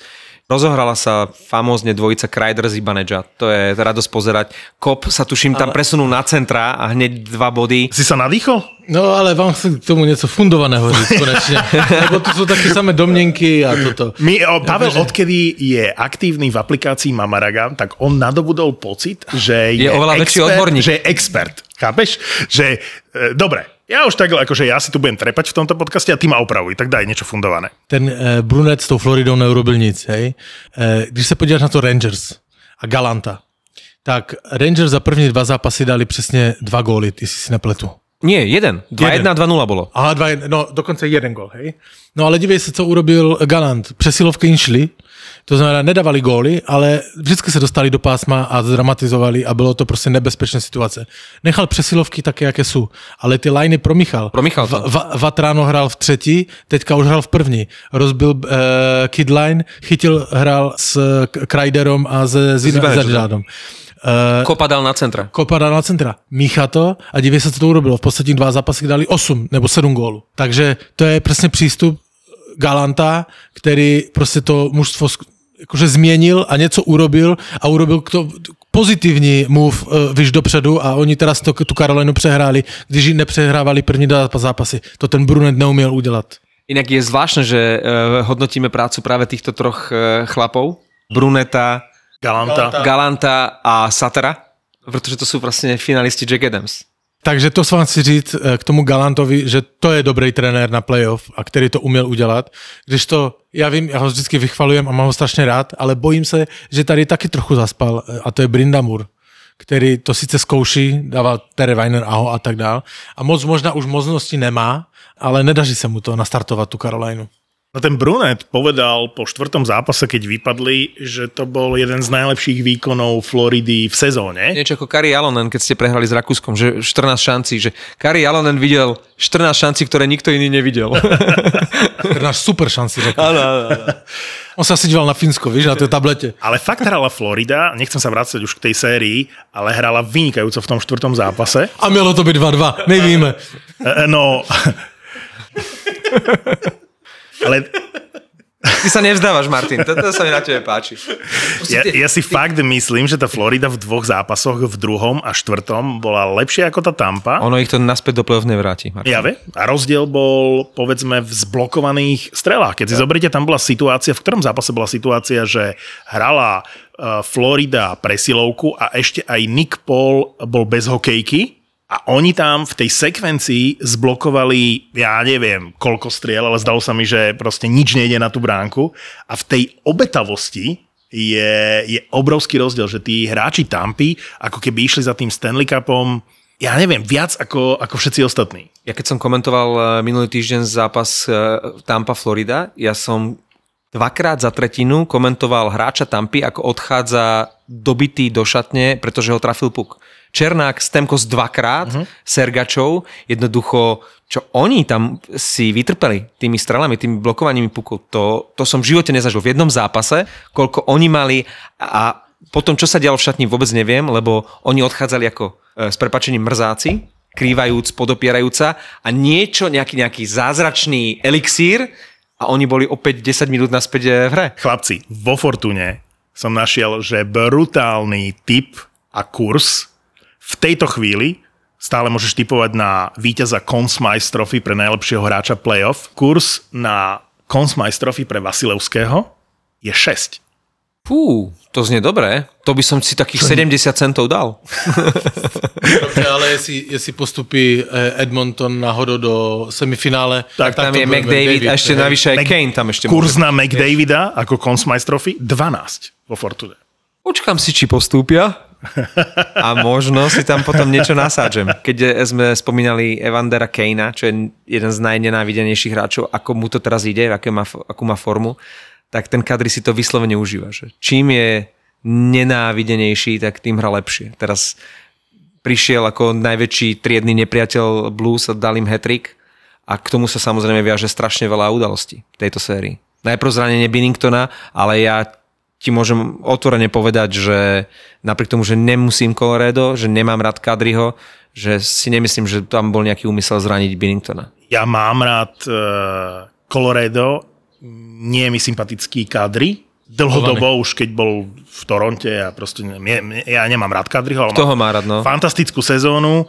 rozohrala sa famózne dvojica Kreider Zibaneja. To je radosť pozerať. Kop sa tuším tam presunul na centra a hneď dva body. Si sa nadýchol? No ale vám chci k tomu něco fundovaného říct konečně. Lebo to jsou taky samé domněnky a toto. My, o, Pavel, odkedy je aktívny v aplikácii Mamaraga, tak on nadobudol pocit, že je, Je oveľa väčší expert, odborník. Že je expert. Chápeš? Že, e, dobre, ja už tak, akože ja si tu budem trepať v tomto podcaste a ty ma opravuj, tak daj niečo fundované. Ten eh, Brunet s tou Floridou neurobil nic, hej. Eh, když se podíváš na to Rangers a Galanta, tak Rangers za první dva zápasy dali přesně dva góly, ty si si nepletu. Nie, jeden. 2-1 a 2-0 bolo. Aha, dva, jed- no dokonce jeden gol, hej. No ale dívej se, co urobil Galant. Přesilovky jim šli, to znamená, nedávali góly, ale vždycky se dostali do pásma a zdramatizovali a bylo to prostě nebezpečné situace. Nechal přesilovky také, jaké jsou, ale ty liney promíchal. Promíchal to. Va- Va- Vatrano hrál v třetí, teďka už hrál v první. Rozbil uh, Kidline, chytil, hrál s K- Kreiderom a se. Zidžádom. Uh, Kopa dal na centra. Kopa dal na centra. Mícha to a divě se, co to urobilo. V posledních dva zápasy dali 8 nebo 7 gólů. Takže to je přesně přístup Galanta, který prostě to mužstvo jakože změnil a něco urobil a urobil to pozitivní move uh, vyš dopředu a oni teraz to, tu Karolinu přehráli, když ji nepřehrávali první dva zápasy. To ten Brunet neuměl udělat. Inak je zvláštne, že uh, hodnotíme prácu práve týchto troch uh, chlapov. Bruneta, Galanta. Galanta a Satara, protože to sú vlastne finalisti Jack Adams. Takže to vám chci říct eh, k tomu Galantovi, že to je dobrý trenér na playoff a který to uměl udělat. Když to, já vím, já ho vždycky vychvalujem a mám ho strašně rád, ale bojím se, že tady taky trochu zaspal eh, a to je Brindamur který to sice zkouší, dával Terry Weiner aho a tak dál. A moc možná už možnosti nemá, ale nedaří se mu to nastartovat tu Karolajnu. No ten Brunet povedal po štvrtom zápase, keď vypadli, že to bol jeden z najlepších výkonov Floridy v sezóne. Niečo ako Kari Alonen, keď ste prehrali s Rakúskom, že 14 šancí, že Kari Alonen videl 14 šancí, ktoré nikto iný nevidel. To je náš super šanci, řekl. Áno, áno, áno. On sa díval na Finsko, víš, na tej tablete. Ale fakt hrala Florida, nechcem sa vrácať už k tej sérii, ale hrala vynikajúco v tom štvrtom zápase. A mělo to být 2-2, my víme. E, No... ale Ty sa nevzdávaš, Martin, toto sa mi na tebe páči. ja, ja si fakt myslím, že tá Florida v dvoch zápasoch, v druhom a štvrtom, bola lepšia ako tá Tampa. Ono ich to naspäť do play-off nevráti. Martin. Ja ve. A rozdiel bol, povedzme, v zblokovaných strelách. Keď si zoberiete, tam bola situácia, v ktorom zápase bola situácia, že hrala uh, Florida presilovku a ešte aj Nick Paul bol bez hokejky a oni tam v tej sekvencii zblokovali, ja neviem, koľko striel, ale zdalo sa mi, že proste nič nejde na tú bránku. A v tej obetavosti je, je obrovský rozdiel, že tí hráči Tampy ako keby išli za tým Stanley Cupom, ja neviem, viac ako, ako všetci ostatní. Ja keď som komentoval eh, minulý týždeň zápas eh, Tampa Florida, ja som dvakrát za tretinu komentoval hráča Tampy, ako odchádza dobitý do šatne, pretože ho trafil puk. Černák, Stemkos dvakrát, uh-huh. Sergačov, jednoducho, čo oni tam si vytrpeli tými strelami, tými blokovaními puku, to, to som v živote nezažil. V jednom zápase, koľko oni mali a potom, čo sa dialo v šatni, vôbec neviem, lebo oni odchádzali ako e, s prepačením mrzáci, krývajúc, podopierajúca a niečo, nejaký, nejaký zázračný elixír a oni boli opäť 10 minút naspäť e, v hre. Chlapci, vo Fortune som našiel, že brutálny typ a kurz v tejto chvíli stále môžeš typovať na víťaza Consmice Trophy pre najlepšieho hráča playoff. Kurs na Consmice Trophy pre Vasilevského je 6. Fú, to znie dobré. To by som si takých 70 centov dal. Dobře, ale jestli, jestli postupí eh, Edmonton náhodou do semifinále, Tak Tam to je bude McDavid a ešte navyše aj Mac- Kane tam ešte Kurs môže. na McDavida ako Consmice Trophy 12 vo Fortune. Počkám si, či postúpia. A možno si tam potom niečo nasádžem. Keď sme spomínali Evandera Kanea, čo je jeden z najnenávidenejších hráčov, ako mu to teraz ide, aké má, akú má formu, tak ten Kadri si to vyslovene užíva. Že čím je nenávidenejší, tak tým hra lepšie. Teraz prišiel ako najväčší triedny nepriateľ Blues a dal im hetrik a k tomu sa samozrejme viaže strašne veľa udalostí v tejto sérii. Najprv zranenie Binningtona, ale ja ti môžem otvorene povedať, že napriek tomu, že nemusím Colorado, že nemám rád Kadriho, že si nemyslím, že tam bol nejaký úmysel zraniť Binningtona. Ja mám rád uh, Colorado, nie je mi sympatický Kadri. Dlhodobo už keď bol v Toronte a proste ne, ja nemám rád Kadriho, ale Kto ho má rád, no? fantastickú sezónu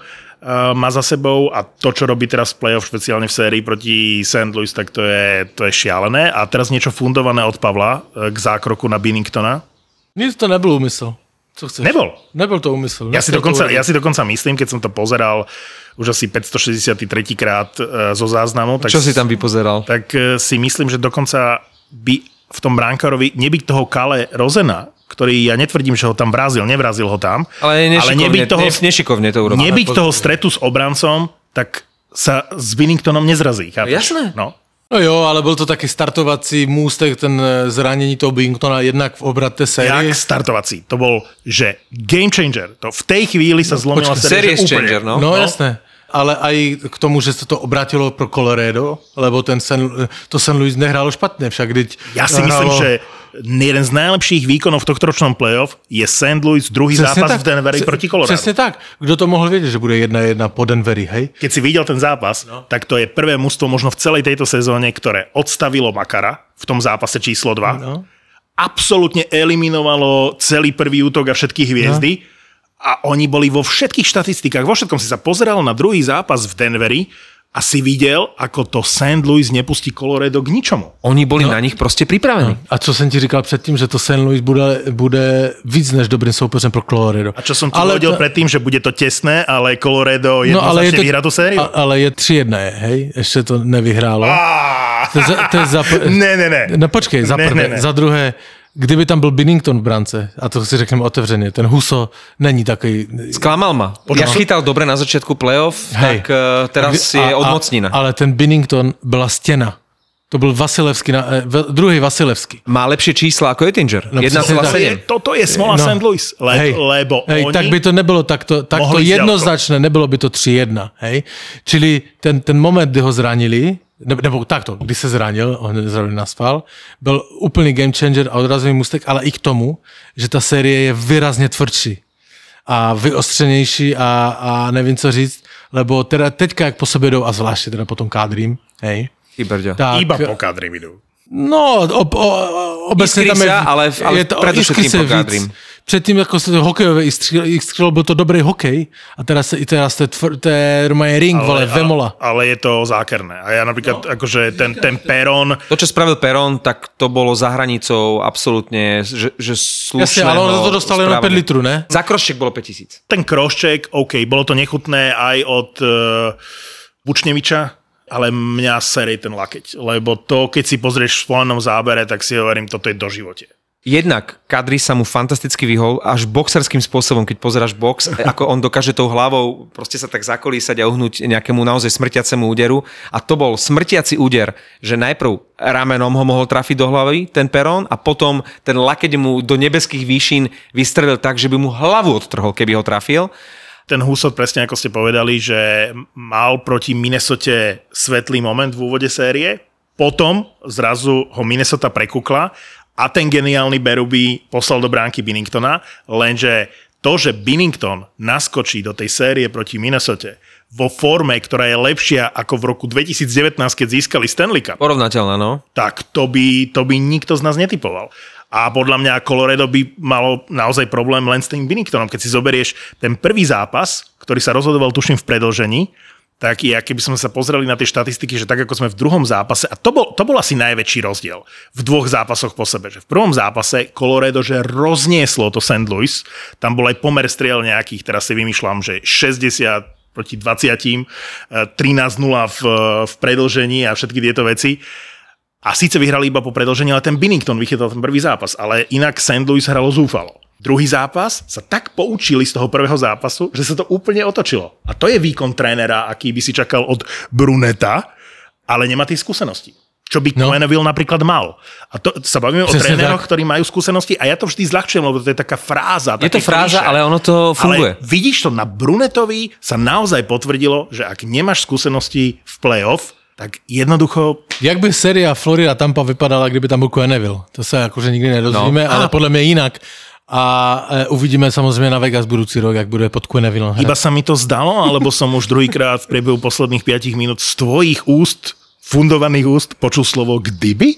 má za sebou a to, čo robí teraz v playoff, špeciálne v sérii proti St. Louis, tak to je, to je šialené. A teraz niečo fundované od Pavla uh, k zákroku na Binningtona. Nic to nebyl úmysl. Co chceš? Nebol. Nebyl to úmysl. Ja si, dokonca, ja si dokonca myslím, keď som to pozeral už asi 563 krát uh, zo záznamu, tak, Čo si tam vypozeral? tak si myslím, že dokonca by v tom bránkarovi nebyť toho Kale Rozena, ktorý ja netvrdím, že ho tam vrazil, nevrazil ho tam, Ale nešikovne, nebyť toho, ne, nešikovne to urobil. nebyť toho stretu s obrancom, tak sa s Binningtonom nezrazí. Chápeš? Jasné. No. No jo, ale byl to taky startovací můstek, ten eh, zranění toho Bingtona jednak v obrate série. Jak startovací. To bol, že game changer. To v tej chvíli sa zlomila počkaj, séria, Series že úplne. changer, no. No, no jasné. Ale aj k tomu, že se to obratilo pro Colorado, lebo ten Sen, to St. Louis nehrálo špatně, však teď Ja si myslím, že, jeden z najlepších výkonov v tohto ročnom playoff je St. Louis druhý zápas v Denveri Přes- proti Colorado. Přesně tak. Kdo to mohl vědět, že bude jedna jedna po Denveri, hej? Keď si videl ten zápas, no. tak to je prvé mužstvo možno v celej tejto sezóne, ktoré odstavilo Makara v tom zápase číslo 2. No. Absolútne eliminovalo celý prvý útok a všetky hviezdy. No. A oni boli vo všetkých štatistikách, vo všetkom si sa pozeral na druhý zápas v Denveri a si videl, ako to St. Louis nepustí Colorado k ničomu. Oni boli no. na nich proste pripravení. A co jsem ti říkal předtím, že to St. Louis bude, bude víc než dobrým soupeřem pro Colorado. A čo som ti ale hodil to- predtým, že bude to tesné, ale Colorado no, vyhrá tú sériu? A, ale je 3-1, je, hej? Ještě to nevyhrálo. Á, To je, za, to je za, Ne, ne, ne. No počkej, za Ne, prvé. ne, ne. Za druhé, kdyby tam byl Binnington v brance, a to si řekneme otevřeně, ten Huso není takový... Sklamal ma. Ja chytal dobre na začiatku playoff, Hej. tak uh, teraz je A- a- odmocnina. Ale ten Binnington byla stěna. To byl Vasilevský, na, eh, druhý Vasilevský. Má lepšie čísla ako Ettinger. No, přesně tak. To je, 1,7. toto je smola No. St. Louis, le, hej, lebo hej, oni... tak by to nebylo takto, takto jednoznačné, nebylo by to 3-1, hej. Čili ten, ten moment, kdy ho zranili, nebo, nebo takto, kdy se zranil, on zranil naspal, byl úplný game changer a odrazový mustek, ale i k tomu, že ta série je výrazně tvrdší a vyostřenější a, a nevím co říct, lebo teda teďka, jak po sobě jdou, a zvláště teda potom kádrím, hej, tak, Iba po kadri idú. No, ob, o, obecně Iskry tam je... sa, ale- ale predovšetkým iskry se po víc. Předtím jako se hokejové iskřilo, byl to dobrý hokej a teraz, se- i teraz to je, tvr, to je ring, vole, vemola. ale je to zákerné. A ja napríklad, no. akože ten, ten Perón, To, čo spravil Peron, tak to bolo za hranicou absolútne, že, že Jasně, slušného ale on to dostal jenom 5 správania. litrů, ne? Za krošček bolo 5000. ten krošček, OK, bolo to nechutné aj od uh, Bučneviča, ale mňa serie ten lakeť. Lebo to, keď si pozrieš v spolenom zábere, tak si hovorím, toto je do živote. Jednak Kadri sa mu fantasticky vyhol až boxerským spôsobom, keď pozeráš box, ako on dokáže tou hlavou proste sa tak zakolísať a uhnúť nejakému naozaj smrtiacemu úderu. A to bol smrtiaci úder, že najprv ramenom ho mohol trafiť do hlavy, ten perón, a potom ten lakeť mu do nebeských výšin vystrelil tak, že by mu hlavu odtrhol, keby ho trafil. Ten Husot, presne ako ste povedali, že mal proti Minnesote svetlý moment v úvode série, potom zrazu ho Minnesota prekukla a ten geniálny Beruby poslal do bránky Binningtona, lenže to, že Binnington naskočí do tej série proti Minnesote vo forme, ktorá je lepšia ako v roku 2019, keď získali Stanley Cup, Porovnateľná, no. tak to by, to by nikto z nás netypoval. A podľa mňa Colorado by malo naozaj problém len s tým Binningtonom. Keď si zoberieš ten prvý zápas, ktorý sa rozhodoval tuším v predlžení, tak je, keby sme sa pozreli na tie štatistiky, že tak ako sme v druhom zápase, a to bol, to bol asi najväčší rozdiel v dvoch zápasoch po sebe, že v prvom zápase Colorado, že roznieslo to St. Louis, tam bol aj pomer striel nejakých, teraz si vymýšľam, že 60 proti 20, eh, 13-0 v, v predlžení a všetky tieto veci. A síce vyhrali iba po predlžení, ale ten Binnington vychytal ten prvý zápas, ale inak St. Louis hralo zúfalo. Druhý zápas sa tak poučili z toho prvého zápasu, že sa to úplne otočilo. A to je výkon trénera, aký by si čakal od Bruneta, ale nemá tie skúsenosti. Čo by No. Quenneville napríklad mal. A to sa bavíme o Presne tréneroch, tak. ktorí majú skúsenosti a ja to vždy zľahčujem, lebo to je taká fráza. Je to fráza, klišé. ale ono to funguje. Ale vidíš to, na Brunetovi sa naozaj potvrdilo, že ak nemáš skúsenosti v playoff, tak jednoducho Jak by séria Florida Tampa vypadala, kdyby tam byl Quenneville? To se jakože nikdy nedozvíme, No. ale podle mě jinak. A e, uvidíme samozřejmě na Vegas budoucí rok, jak bude pod Quenneville hrát. Iba sa mi to zdalo, alebo som už druhýkrát v priebehu posledných 5 minút z tvojich úst, fundovaných úst, počul slovo kdyby?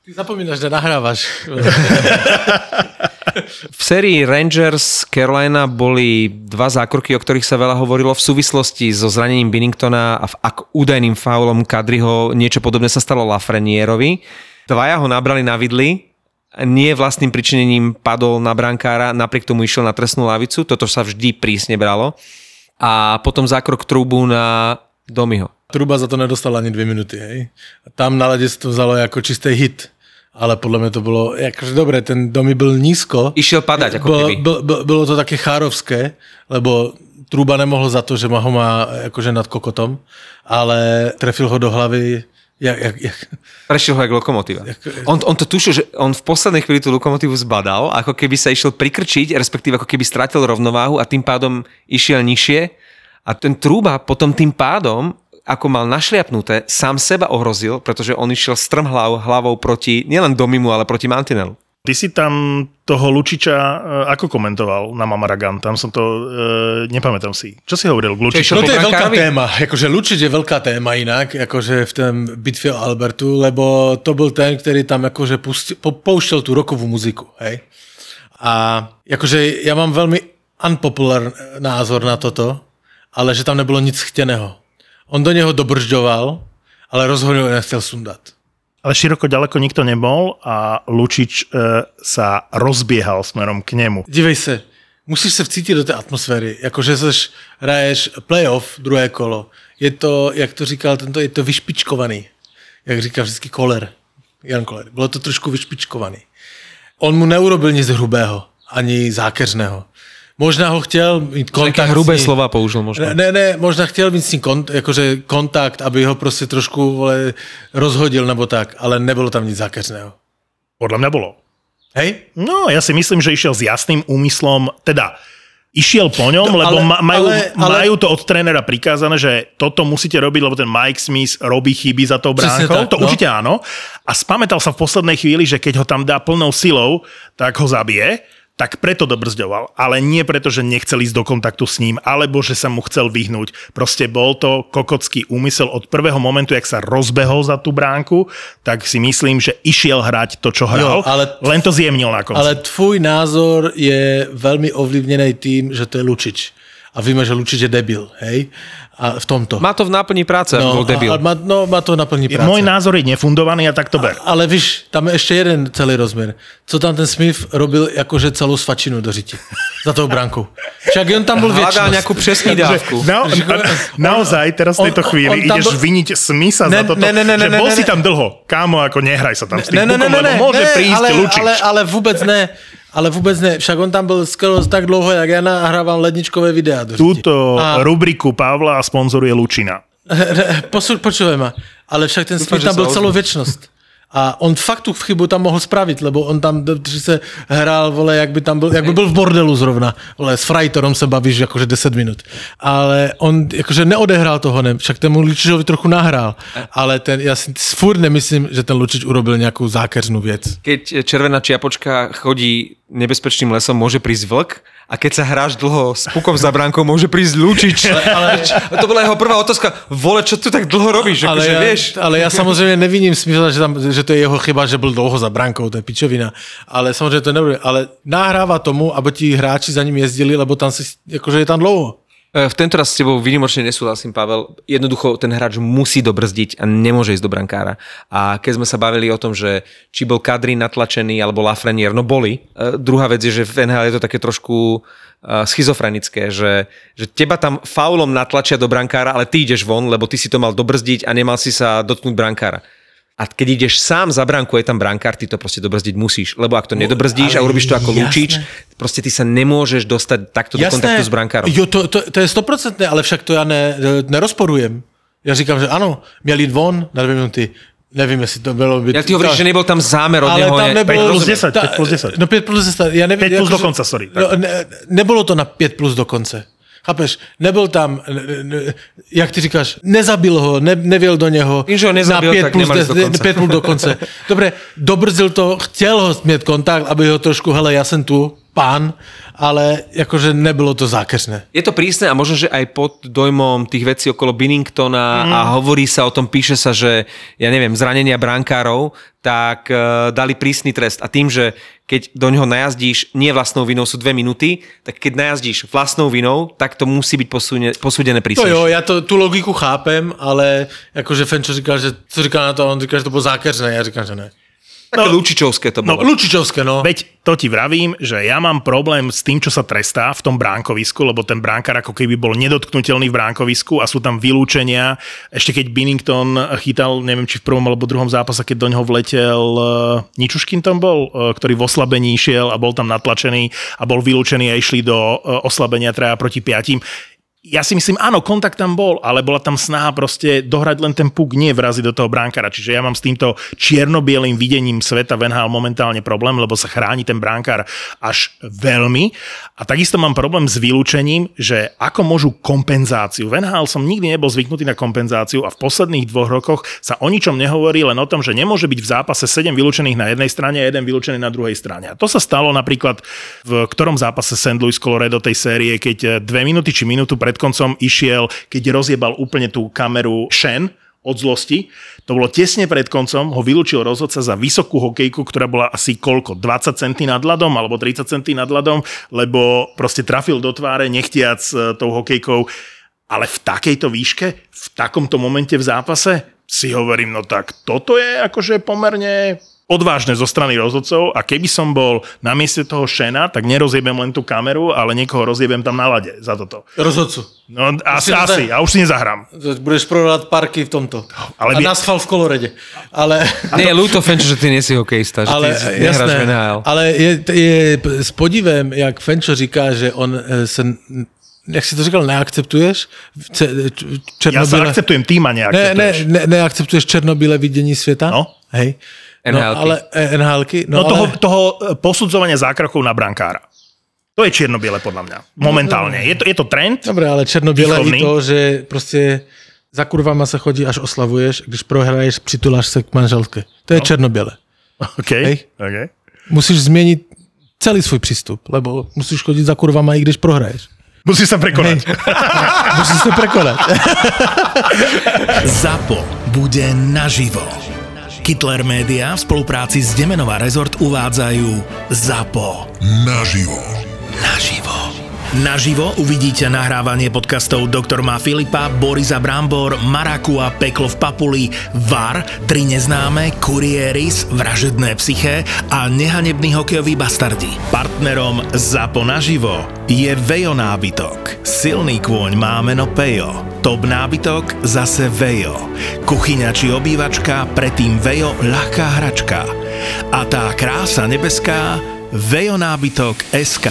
Ty zapomínaš, že nahrávaš. V sérii Rangers Carolina boli dva zákroky, o ktorých sa veľa hovorilo v súvislosti so zranením Binningtona a v ak údajným faulom Kadriho. Niečo podobné sa stalo Lafrenierovi. Dvaja ho nabrali na vidli, nie vlastným pričinením padol na brankára, napriek tomu išiel na trestnú lavicu, toto sa vždy prísne bralo. A potom zákrok trubu na Domiho. Truba za to nedostal ani dvě minuty, hej. Tam na ledě se to vzalo jako čistý hit. Ale podle mě to bylo, jakože dobré, ten domy byl nízko. Išiel padať, ako Bylo, keby. bylo, bylo- to také chárovské, lebo Truba nemohl za to, že ho má jakože nad kokotom, ale trefil ho do hlavy, jak, jak, jak, Prešiel ho jak lokomotíva. On, on to tušil, že on v poslednej chvíli tú lokomotívu zbadal, ako keby sa išiel prikrčiť, respektíve ako keby strátil rovnováhu a tým pádom išiel nižšie. A ten trúba potom tým pádom, ako mal našliapnuté, sám seba ohrozil, pretože on išiel strm hlav, hlavou proti nielen Domimu, ale proti Mantinelu. Ty si tam toho Lučiča e, ako komentoval na Mamaragan? Tam som to, e, nepamätám si. Čo si hovoril k Lučiču? No to je veľká téma, akože Lučič je veľká téma inak, akože v tom bitve o Albertu, lebo to bol ten, ktorý tam akože pusti, po, poušťal tú rokovú muziku, hej. A akože ja mám veľmi unpopular názor na toto, ale že tam nebolo nic chtěného. On do něho dobržďoval, ale rozhodne ho nechcel sundat. Ale široko ďaleko nikto nebol a Lučič e, sa rozbiehal smerom k nemu. Dívej se, musíš se vcítit do té atmosféry, jakože seš, hraješ playoff, druhé kolo. Je to, jak to říkal tento, je to vyšpičkovaný. Jak říká vždycky Koller, Jan Koller. Bylo to trošku vyšpičkovaný. On mu neurobil nic hrubého, ani zákeřného. Možná ho chtěl mít kontakt Také hrubé slova použil možno. Ne, ne, možná chtěl mít s ním kont, jakože kontakt, aby ho prostě trošku vole, rozhodil nebo tak, ale nebylo tam nic zákeřného. Podľa mňa bolo. Hej? No, ja si myslím, že išiel s jasným úmyslom, teda išiel po ňom, No, lebo ale- ma, majú, ale- ale- majú to od trénera prikázané, že toto musíte robiť, lebo ten Mike Smith robí chyby za tou bránkou. tak, to no. určite áno. A spamätal sa v poslednej chvíli, že keď ho tam dá plnou silou, tak ho zabije tak preto dobrzďoval. Ale nie preto, že nechcel ísť do kontaktu s ním, alebo že sa mu chcel vyhnúť. Proste bol to kokocký úmysel od prvého momentu, jak sa rozbehol za tú bránku, tak si myslím, že išiel hrať to, čo hral, ale- len to zjemnil na konci. Ale tvůj názor je velmi ovlivněný tím, že to je Lučič. A víme, že Lučič je debil, hej? A v tomto. Má to v náplni práce, no, bol debil. A, a má, no, má to naplní práce. Môj názor je nefundovaný a tak to ber. Ale víš, tam je ještě jeden celý rozměr. Co tam ten Smith robil jakože celou svačinu do řiti. Za tou brankou. Však on tam byl Hľadal věčnost. nejakú presný dávku. Na, na, naozaj, teraz v tejto on- chvíli on tam ideš bol- viniť Smitha za Ne, toto, ne, ne, ne, že ne, bol ne, si tam dlho. Kámo, ako nehraj sa tam s tým Ne, ne, ne, bukom, ne, lebo môže ne, prísť ale, Lučič. ale, ale vůbec ne. Ale vůbec ne. Však on tam byl skoro tak dlouho, jak já nahrávám ledničkové řiti. Túto A- rubriku Pavla sponzoruje Lučina. Počúvaj ma. Ale však ten že tam ozve. celou věčnost. A on fakt tu chybu tam mohl spravit, lebo on tam že se hrál, vole, jak by tam byl, jak by byl v bordelu zrovna. Vole, s Frajtorom se bavíš jakože 10 minut. Ale on jakože neodehrál toho, ne, však ten Lučičovi trochu nahrál. Ale ten, já si furt nemyslím, že ten Lučič urobil nějakou zákeřnou věc. Keď červená čiapočka chodí nebezpečným lesom, môže prísť vlk a keď sa hráš dlho s pukom za bránkou, môže prísť Lučič. Ale, to bola jeho prvá otázka. Vole, čo tu tak dlho robíš? Ale Akože, já, vieš, ale já samozřejmě neviním smysl, že, tam, že to je jeho chyba, že byl dlouho za brankou, to je pičovina. Ale samozřejmě to nebude. Ale nahrává tomu, aby ti hráči za ním jezdili, lebo tam si, jakože je tam dlouho. E, V tento raz s tebou vynimočne nesúhlasím, Pavel. Jednoducho ten hráč musí dobrzdiť a nemôže ísť do brankára. A keď sme sa bavili o tom, že či bol Kadri natlačený alebo Lafrenier, no boli. E, druhá vec je, že v NHL je to také trošku e, schizofrenické, že, že teba tam faulom natlačia do brankára, ale ty ideš von, lebo ty si to mal dobrzdiť a nemal si sa dotknúť brankára. A keď ideš sám za bránku, je tam brankár, ty to proste dobrzdiť musíš. Lebo ak to nedobrzdíš a urobíš to ako jasné. Lučič, proste ty sa nemôžeš dostať takto do kontaktu s brankárom. Jo, to, to, to je stoprocentné, ale však to já ne, nerozporujem. Já říkám, že ano, měl jít von na dvě minuty. Nevím, jestli to bylo by... Ja ty hovoríš, že nebol tam zámer od ale neho. tam ne- nebylo... 5 plus 10, 5 plus 10. No 5 plus 10, já nevím... 5 plus jakože- do konce, sorry. No, ne, nebylo to na 5 plus do konce. Chápeš? Nebyl tam, ne, ne, jak ty říkáš, nezabil ho, ne, nevěl do něho. Tím, že ho nezabil, na 5 tak plus, do 10, konce. 5 plus do konce. Dobre, dobrzil to, chtěl ho mít kontakt, aby ho trošku, hele, já jsem tu, pán, ale jakože nebylo to zákeřné. Je to prísne a možno, že aj pod dojmom tých vecí okolo Binningtona mm. a hovorí sa o tom, píše sa, že ja neviem, zranenia brankárov, tak uh, dali prísny trest. A tým, že keď do ňoho najazdíš nie vlastnou vinou sú dve minúty, tak keď najazdíš vlastnou vinou, tak to musí byť posúne, posúdené To prísnejšie. jo, já to, tu logiku chápem, ale jakože Fenčo říkal, že co říkal na to, on říkal, že to bylo zákeřné, já říkám, že ne. Také Lučičovské to No, bolo. Lučičovské, no. Veď to ti vravím, že ja mám problém s tým, čo sa trestá v tom bránkovisku, lebo ten bránkar ako keby bol nedotknutelný v bránkovisku a sú tam vylúčenia. Ešte keď Binnington chytal, neviem či v prvom alebo druhom zápase, keď do ňoho vletel uh, Ničuškin tam bol, uh, ktorý v oslabení išiel a bol tam natlačený a bol vylúčený a išli do uh, oslabenia traja proti piatim. Ja si myslím, áno, kontakt tam bol, ale bola tam snaha proste dohrať len ten puk, nie vraziť do toho bránkara. Čiže ja mám s týmto čierno-bielým videním sveta Venhal momentálne problém, lebo sa chráni ten bránkar až veľmi. A takisto mám problém s vylúčením, že ako môžu kompenzáciu. Venhal som nikdy nebol zvyknutý na kompenzáciu a v posledných dvoch rokoch sa o ničom nehovorí, len o tom, že nemôže byť v zápase 7 vylúčených na jednej strane a jeden vylúčený na druhej strane. A to sa stalo napríklad v ktorom zápase St. Louis Colorado tej série, keď dve minúty či minútu pred koncom išiel, keď rozjebal úplne tú kameru Shen od zlosti. To bolo tesne pred koncom, ho vylúčil rozhodca za vysokú hokejku, ktorá bola asi koľko, 20 centy nad ľadom alebo 30 centy nad ľadom, lebo proste trafil do tváre nechtiac e, tou hokejkou. Ale v takejto výške, v takomto momente v zápase si hovorím, no tak toto je akože pomerne odvážne zo strany rozhodcov a keby som bol na mieste toho Šena, tak nerozjebem len tú kameru, ale niekoho rozjebem tam na lade za toto. Rozhodcu. No asi, Musím asi, zda- a už si nezahrám. Budeš prorovať parky v tomto. Ale by- a naschval v kolorede. Ale... Nie, je ľúto, Fenčo, že ty nie si hokejista, že Ale, ty jasné, NHL. ale je, je s podivem, jak Fenčo říká, že on eh, se, jak si to říkal, neakceptuješ ce- č- Ja sa černobíle... akceptujem, ty ma ne, ne, neakceptuješ. ne, neakceptuješ černobíle vidění světa? No. Hej. No, NHL-ky. ale eh, NHL-ky, no, No, toho, ale, toho e, posudzovania zákrokov na brankára. To je čierno-biele podľa mňa. Momentálne. Je to, je to trend. Dobre, ale černobíle Výchovný. i to, že prostě za kurvama se chodí, až oslavuješ, když prohraješ, přituláš se k manželke. To je no. černobíle. OK. Hej. okay. Musíš změnit celý svůj přístup, lebo musíš chodit za kurvama, i když prohraješ. Musíš sa prekonať. Musíš se prekonat. ZAPO bude naživo. Hitler Media v spolupráci s Demenová Resort uvádzajú ZAPO Naživo. naživo. Naživo uvidíte nahrávanie podcastov Doktor má Filipa, Borisa Brambor, Maraku a Peklo v Papuli, VAR, Tri neznáme, Kurieris, Vražedné psyché a Nehanebný hokejový bastardi. Partnerom ZAPO naživo je Vejo nábytok. Silný kôň má meno Pejo. Top nábytok zase Vejo. Kuchyňa či obývačka, predtým Vejo ľahká hračka. A tá krása nebeská Vejo nábytok SK.